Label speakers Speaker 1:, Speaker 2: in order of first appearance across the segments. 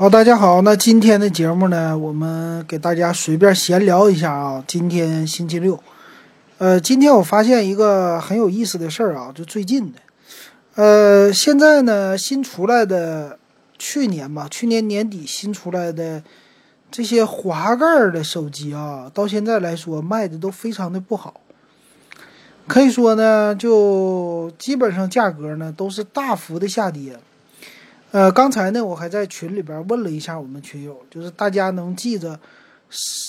Speaker 1: 好，大家好，那今天的节目呢，我们给大家随便闲聊一下啊。今天星期六，呃，今天我发现一个很有意思的事儿啊，就最近的，呃，现在呢新出来的，去年吧，去年年底新出来的这些滑盖的手机啊，到现在来说卖的都非常的不好，可以说呢，就基本上价格呢都是大幅的下跌。呃，刚才呢，我还在群里边问了一下我们群友，就是大家能记着，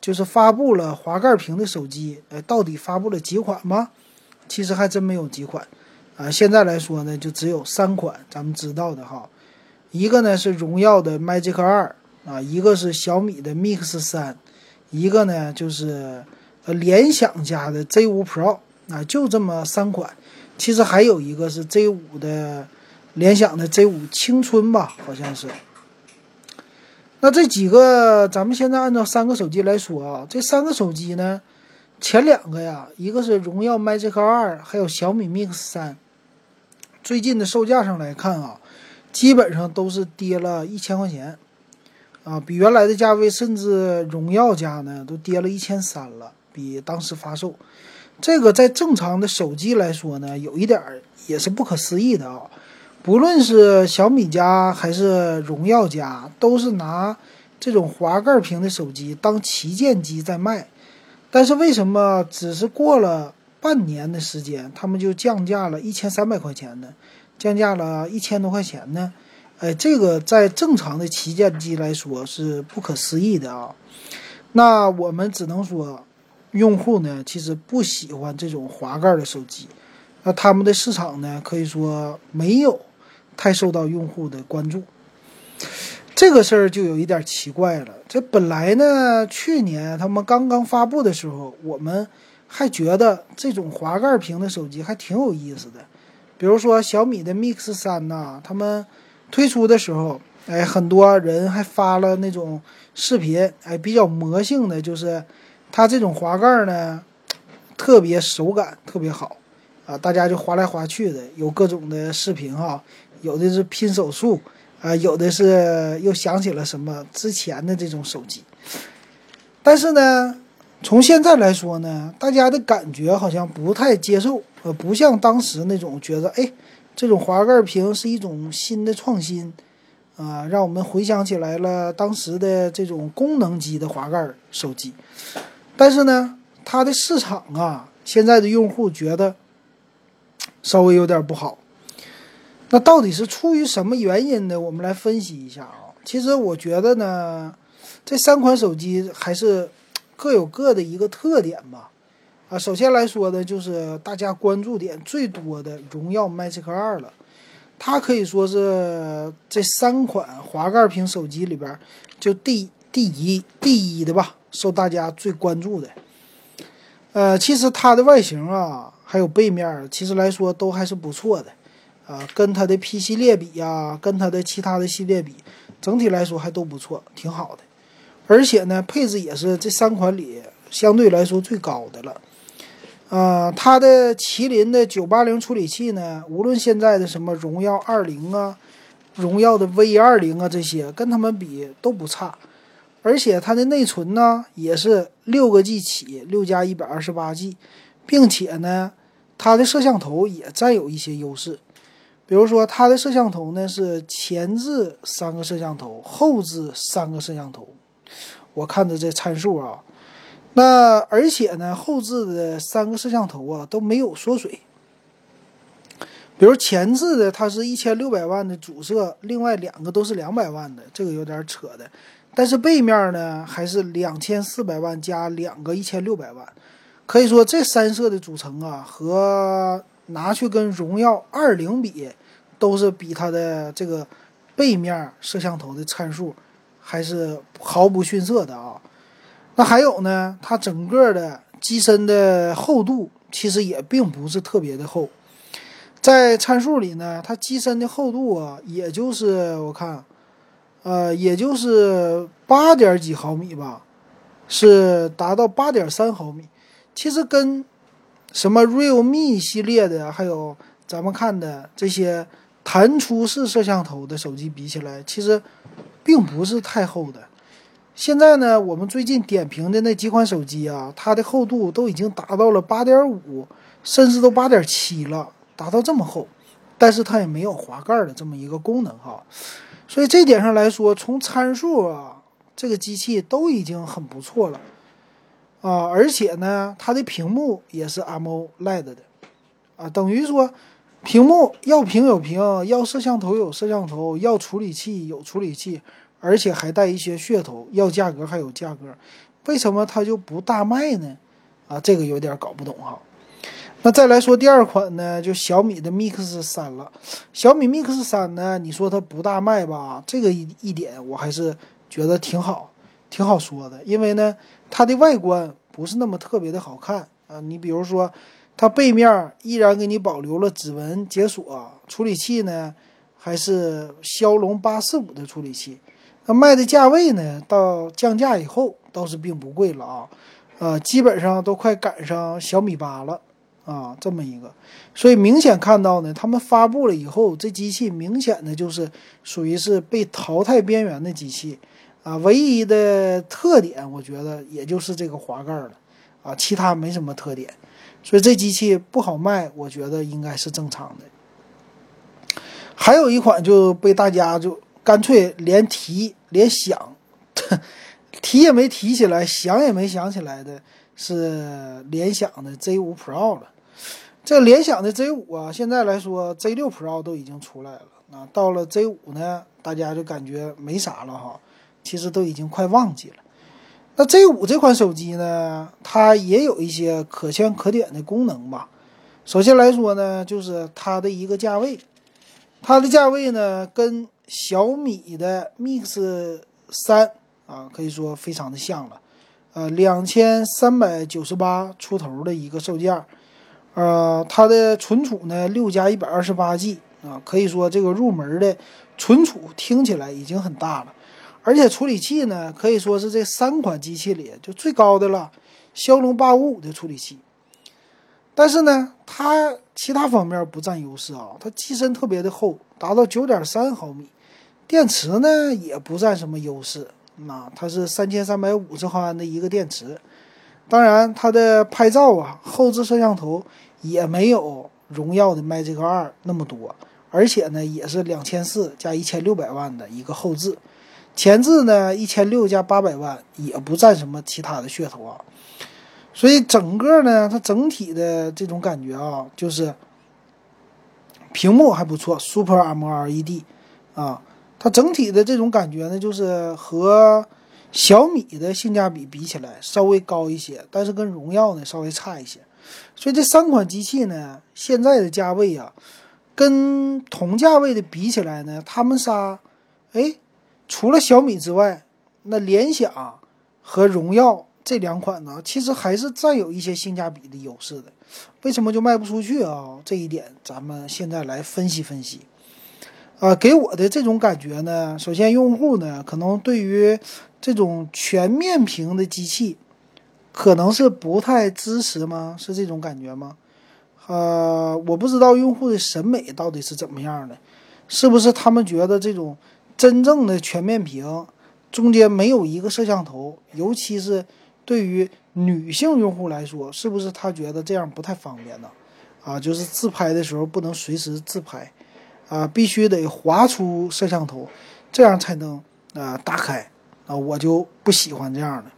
Speaker 1: 就是发布了滑盖屏的手机，呃，到底发布了几款吗？其实还真没有几款，啊，现在来说呢，就只有三款，咱们知道的哈，一个呢是荣耀的 Magic 二，啊，一个是小米的 Mix 三，一个呢就是呃联想家的 Z 五 Pro，啊，就这么三款，其实还有一个是 Z 五的。联想的 Z 五青春吧，好像是。那这几个，咱们现在按照三个手机来说啊，这三个手机呢，前两个呀，一个是荣耀 Magic 二，还有小米 Mix 三。最近的售价上来看啊，基本上都是跌了一千块钱，啊，比原来的价位，甚至荣耀家呢都跌了一千三了，比当时发售。这个在正常的手机来说呢，有一点也是不可思议的啊。不论是小米家还是荣耀家，都是拿这种滑盖屏的手机当旗舰机在卖。但是为什么只是过了半年的时间，他们就降价了一千三百块钱呢？降价了一千多块钱呢？哎，这个在正常的旗舰机来说是不可思议的啊。那我们只能说，用户呢其实不喜欢这种滑盖的手机，那他们的市场呢可以说没有。太受到用户的关注，这个事儿就有一点奇怪了。这本来呢，去年他们刚刚发布的时候，我们还觉得这种滑盖屏的手机还挺有意思的。比如说小米的 Mix 三呐，他们推出的时候，哎，很多人还发了那种视频，哎，比较魔性的，就是它这种滑盖呢，特别手感特别好啊，大家就滑来滑去的，有各种的视频哈。有的是拼手速，啊，有的是又想起了什么之前的这种手机，但是呢，从现在来说呢，大家的感觉好像不太接受，呃，不像当时那种觉得，哎，这种滑盖屏是一种新的创新，啊，让我们回想起来了当时的这种功能机的滑盖手机，但是呢，它的市场啊，现在的用户觉得稍微有点不好。那到底是出于什么原因呢？我们来分析一下啊。其实我觉得呢，这三款手机还是各有各的一个特点吧。啊，首先来说呢，就是大家关注点最多的荣耀 Magic 二了，它可以说是这三款滑盖屏手机里边就第第一第一的吧，受大家最关注的。呃，其实它的外形啊，还有背面，其实来说都还是不错的。啊，跟它的 P 系列比呀，跟它的其他的系列比，整体来说还都不错，挺好的。而且呢，配置也是这三款里相对来说最高的了。啊，它的麒麟的九八零处理器呢，无论现在的什么荣耀二零啊、荣耀的 V 二零啊这些，跟他们比都不差。而且它的内存呢，也是六个 G 起，六加一百二十八 G，并且呢，它的摄像头也占有一些优势。比如说，它的摄像头呢是前置三个摄像头，后置三个摄像头。我看的这参数啊，那而且呢，后置的三个摄像头啊都没有缩水。比如前置的，它是一千六百万的主摄，另外两个都是两百万的，这个有点扯的。但是背面呢还是两千四百万加两个一千六百万，可以说这三摄的组成啊和。拿去跟荣耀二零比，都是比它的这个背面摄像头的参数还是毫不逊色的啊。那还有呢，它整个的机身的厚度其实也并不是特别的厚，在参数里呢，它机身的厚度啊，也就是我看，呃，也就是八点几毫米吧，是达到八点三毫米，其实跟。什么 Realme 系列的，还有咱们看的这些弹出式摄像头的手机比起来，其实并不是太厚的。现在呢，我们最近点评的那几款手机啊，它的厚度都已经达到了八点五，甚至都八点七了，达到这么厚，但是它也没有滑盖的这么一个功能哈。所以这点上来说，从参数啊，这个机器都已经很不错了啊，而且呢，它的屏幕也是 AMOLED 的啊，等于说屏幕要屏有屏，要摄像头有摄像头，要处理器有处理器。而且还带一些噱头，要价格还有价格，为什么它就不大卖呢？啊，这个有点搞不懂哈。那再来说第二款呢，就小米的 Mix 三了。小米 Mix 三呢，你说它不大卖吧？这个一一点我还是觉得挺好，挺好说的。因为呢，它的外观不是那么特别的好看啊。你比如说，它背面依然给你保留了指纹解锁，处理器呢还是骁龙八四五的处理器。那卖的价位呢？到降价以后倒是并不贵了啊，呃，基本上都快赶上小米八了啊，这么一个，所以明显看到呢，他们发布了以后，这机器明显的就是属于是被淘汰边缘的机器啊，唯一的特点我觉得也就是这个滑盖了啊，其他没什么特点，所以这机器不好卖，我觉得应该是正常的。还有一款就被大家就。干脆连提连想，提也没提起来，想也没想起来的是联想的 Z 五 Pro 了。这联想的 Z 五啊，现在来说 Z 六 Pro 都已经出来了啊，到了 Z 五呢，大家就感觉没啥了哈，其实都已经快忘记了。那 Z 五这款手机呢，它也有一些可圈可点的功能吧。首先来说呢，就是它的一个价位，它的价位呢跟小米的 Mix 三啊，可以说非常的像了，呃，两千三百九十八出头的一个售价，呃，它的存储呢六加一百二十八 G 啊，可以说这个入门的存储听起来已经很大了，而且处理器呢可以说是这三款机器里就最高的了，骁龙八五五的处理器，但是呢，它其他方面不占优势啊，它机身特别的厚，达到九点三毫米。电池呢也不占什么优势，那它是三千三百五十毫安的一个电池，当然它的拍照啊，后置摄像头也没有荣耀的 Magic 二那么多，而且呢也是两千四加一千六百万的一个后置，前置呢一千六加八百万也不占什么其他的噱头啊，所以整个呢它整体的这种感觉啊，就是屏幕还不错，Super MLED，啊。它整体的这种感觉呢，就是和小米的性价比比起来稍微高一些，但是跟荣耀呢稍微差一些。所以这三款机器呢，现在的价位啊，跟同价位的比起来呢，他们仨，哎，除了小米之外，那联想和荣耀这两款呢，其实还是占有一些性价比的优势的。为什么就卖不出去啊？这一点咱们现在来分析分析。啊，给我的这种感觉呢，首先用户呢，可能对于这种全面屏的机器，可能是不太支持吗？是这种感觉吗？呃，我不知道用户的审美到底是怎么样的，是不是他们觉得这种真正的全面屏中间没有一个摄像头，尤其是对于女性用户来说，是不是她觉得这样不太方便呢？啊，就是自拍的时候不能随时自拍。啊，必须得划出摄像头，这样才能啊打开啊，我就不喜欢这样的。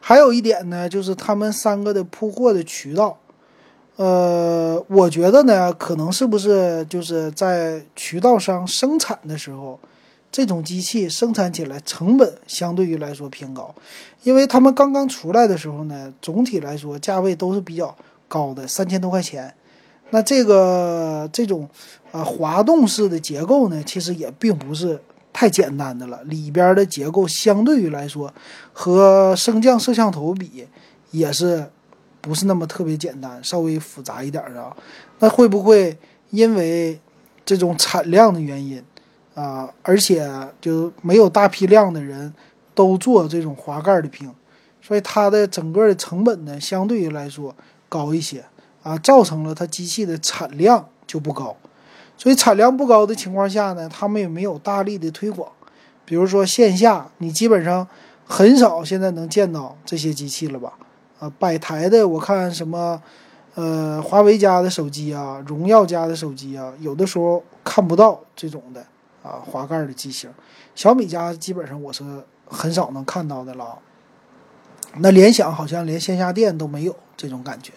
Speaker 1: 还有一点呢，就是他们三个的铺货的渠道，呃，我觉得呢，可能是不是就是在渠道商生产的时候，这种机器生产起来成本相对于来说偏高，因为他们刚刚出来的时候呢，总体来说价位都是比较高的，三千多块钱。那这个这种啊滑动式的结构呢，其实也并不是太简单的了。里边的结构相对于来说，和升降摄像头比，也是不是那么特别简单，稍微复杂一点的。那会不会因为这种产量的原因啊，而且就没有大批量的人都做这种滑盖的屏，所以它的整个的成本呢，相对于来说高一些。啊，造成了它机器的产量就不高，所以产量不高的情况下呢，他们也没有大力的推广。比如说线下，你基本上很少现在能见到这些机器了吧？啊，百台的我看什么，呃，华为家的手机啊，荣耀家的手机啊，有的时候看不到这种的啊滑盖的机型。小米家基本上我是很少能看到的了。那联想好像连线下店都没有这种感觉，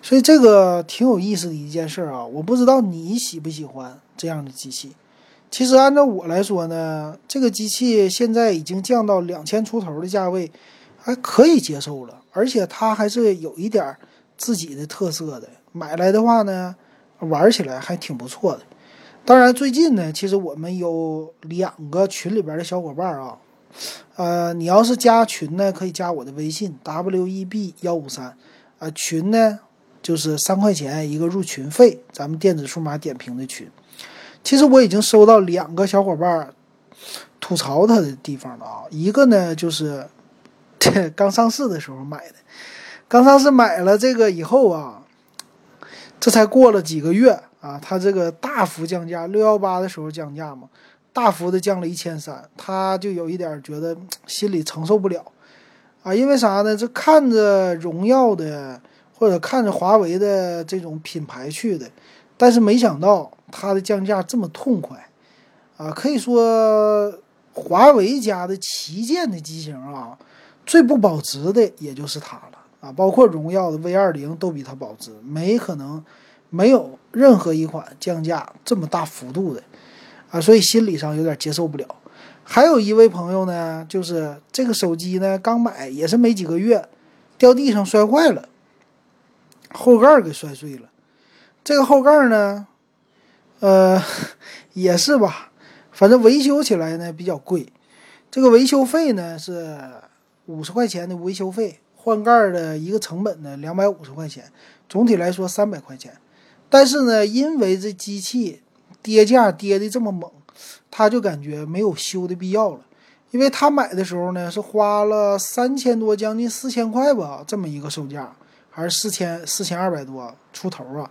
Speaker 1: 所以这个挺有意思的一件事啊。我不知道你喜不喜欢这样的机器。其实按照我来说呢，这个机器现在已经降到两千出头的价位，还可以接受了。而且它还是有一点自己的特色的。买来的话呢，玩起来还挺不错的。当然，最近呢，其实我们有两个群里边的小伙伴啊，呃，你要是加群呢，可以加我的微信 w e b 幺五三，啊，群呢就是三块钱一个入群费，咱们电子数码点评的群。其实我已经收到两个小伙伴吐槽他的地方了啊，一个呢就是这刚上市的时候买的，刚上市买了这个以后啊，这才过了几个月啊，它这个大幅降价，六幺八的时候降价嘛，大幅的降了一千三，他就有一点觉得心里承受不了啊，因为啥呢？这看着荣耀的或者看着华为的这种品牌去的，但是没想到。它的降价这么痛快，啊，可以说华为家的旗舰的机型啊，最不保值的也就是它了啊，包括荣耀的 V 二零都比它保值，没可能没有任何一款降价这么大幅度的啊，所以心理上有点接受不了。还有一位朋友呢，就是这个手机呢刚买也是没几个月，掉地上摔坏了，后盖给摔碎了，这个后盖呢。呃，也是吧，反正维修起来呢比较贵，这个维修费呢是五十块钱的维修费，换盖的一个成本呢两百五十块钱，总体来说三百块钱。但是呢，因为这机器跌价跌的这么猛，他就感觉没有修的必要了，因为他买的时候呢是花了三千多，将近四千块吧，这么一个售价，还是四千四千二百多出头啊。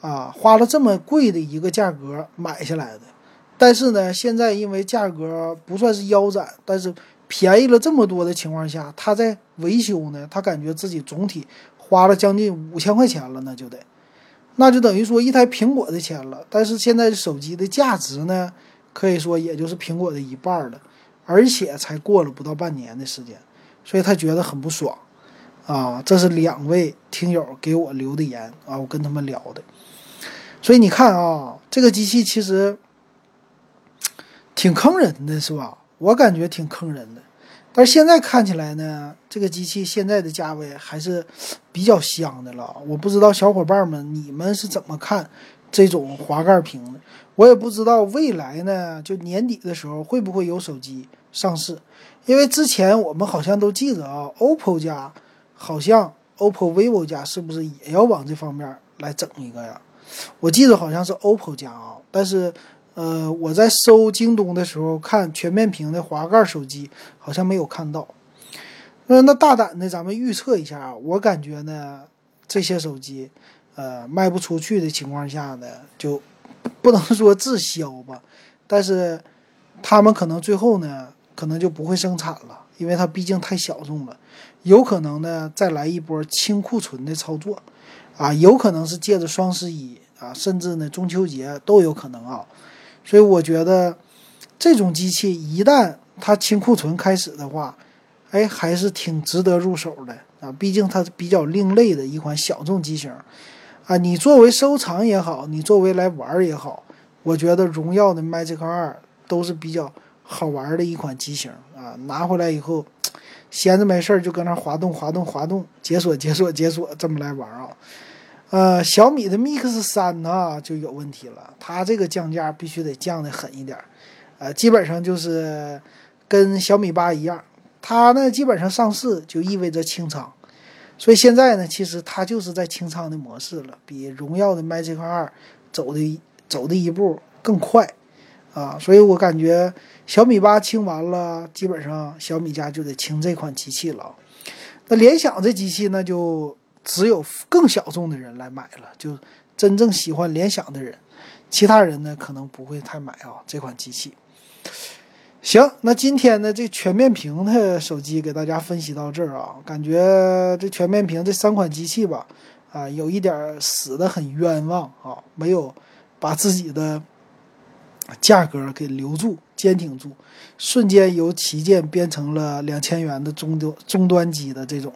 Speaker 1: 啊，花了这么贵的一个价格买下来的，但是呢，现在因为价格不算是腰斩，但是便宜了这么多的情况下，他在维修呢，他感觉自己总体花了将近五千块钱了，那就得，那就等于说一台苹果的钱了。但是现在手机的价值呢，可以说也就是苹果的一半了，而且才过了不到半年的时间，所以他觉得很不爽。啊，这是两位听友给我留的言啊，我跟他们聊的。所以你看啊，这个机器其实挺坑人的，是吧？我感觉挺坑人的。但是现在看起来呢，这个机器现在的价位还是比较香的了。我不知道小伙伴们你们是怎么看这种滑盖屏的？我也不知道未来呢，就年底的时候会不会有手机上市？因为之前我们好像都记得啊，OPPO 家好像 OPPO、vivo 家是不是也要往这方面来整一个呀？我记得好像是 OPPO 家啊，但是，呃，我在搜京东的时候看全面屏的滑盖手机，好像没有看到。那那大胆的，咱们预测一下啊，我感觉呢，这些手机，呃，卖不出去的情况下呢，就不能说滞销吧，但是他们可能最后呢，可能就不会生产了，因为它毕竟太小众了，有可能呢再来一波清库存的操作。啊，有可能是借着双十一啊，甚至呢中秋节都有可能啊，所以我觉得这种机器一旦它清库存开始的话，哎，还是挺值得入手的啊，毕竟它比较另类的一款小众机型啊。你作为收藏也好，你作为来玩也好，我觉得荣耀的 Magic 二都是比较好玩的一款机型啊，拿回来以后。闲着没事儿就搁那滑动滑动滑动，解锁解锁解锁，这么来玩啊？呃，小米的 Mix 三呢就有问题了，它这个降价必须得降的狠一点，呃，基本上就是跟小米八一样，它呢基本上上市就意味着清仓，所以现在呢其实它就是在清仓的模式了，比荣耀的 Magic 二走的走的一步更快。啊，所以我感觉小米八清完了，基本上小米家就得清这款机器了。那联想这机器呢，就只有更小众的人来买了，就真正喜欢联想的人。其他人呢可能不会太买啊这款机器。行，那今天呢这全面屏的手机给大家分析到这儿啊，感觉这全面屏这三款机器吧，啊有一点死的很冤枉啊，没有把自己的价格给留住、坚挺住，瞬间由旗舰变成了两千元的中端终端机的这种，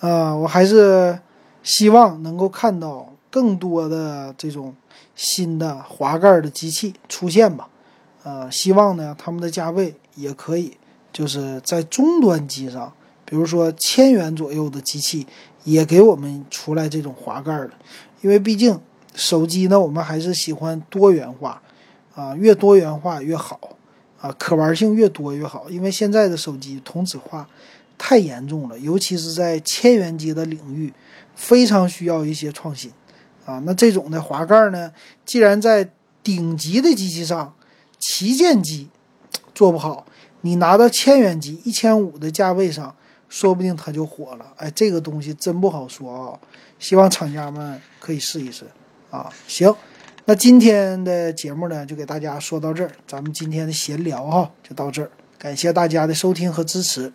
Speaker 1: 啊，我还是希望能够看到更多的这种新的滑盖的机器出现吧。呃，希望呢，他们的价位也可以，就是在中端机上，比如说千元左右的机器，也给我们出来这种滑盖的，因为毕竟手机呢，我们还是喜欢多元化，啊，越多元化越好，啊，可玩性越多越好，因为现在的手机同质化太严重了，尤其是在千元机的领域，非常需要一些创新，啊，那这种的滑盖呢，既然在顶级的机器上。旗舰机做不好，你拿到千元机一千五的价位上，说不定它就火了。哎，这个东西真不好说啊！希望厂家们可以试一试啊。行，那今天的节目呢，就给大家说到这儿，咱们今天的闲聊哈就到这儿，感谢大家的收听和支持。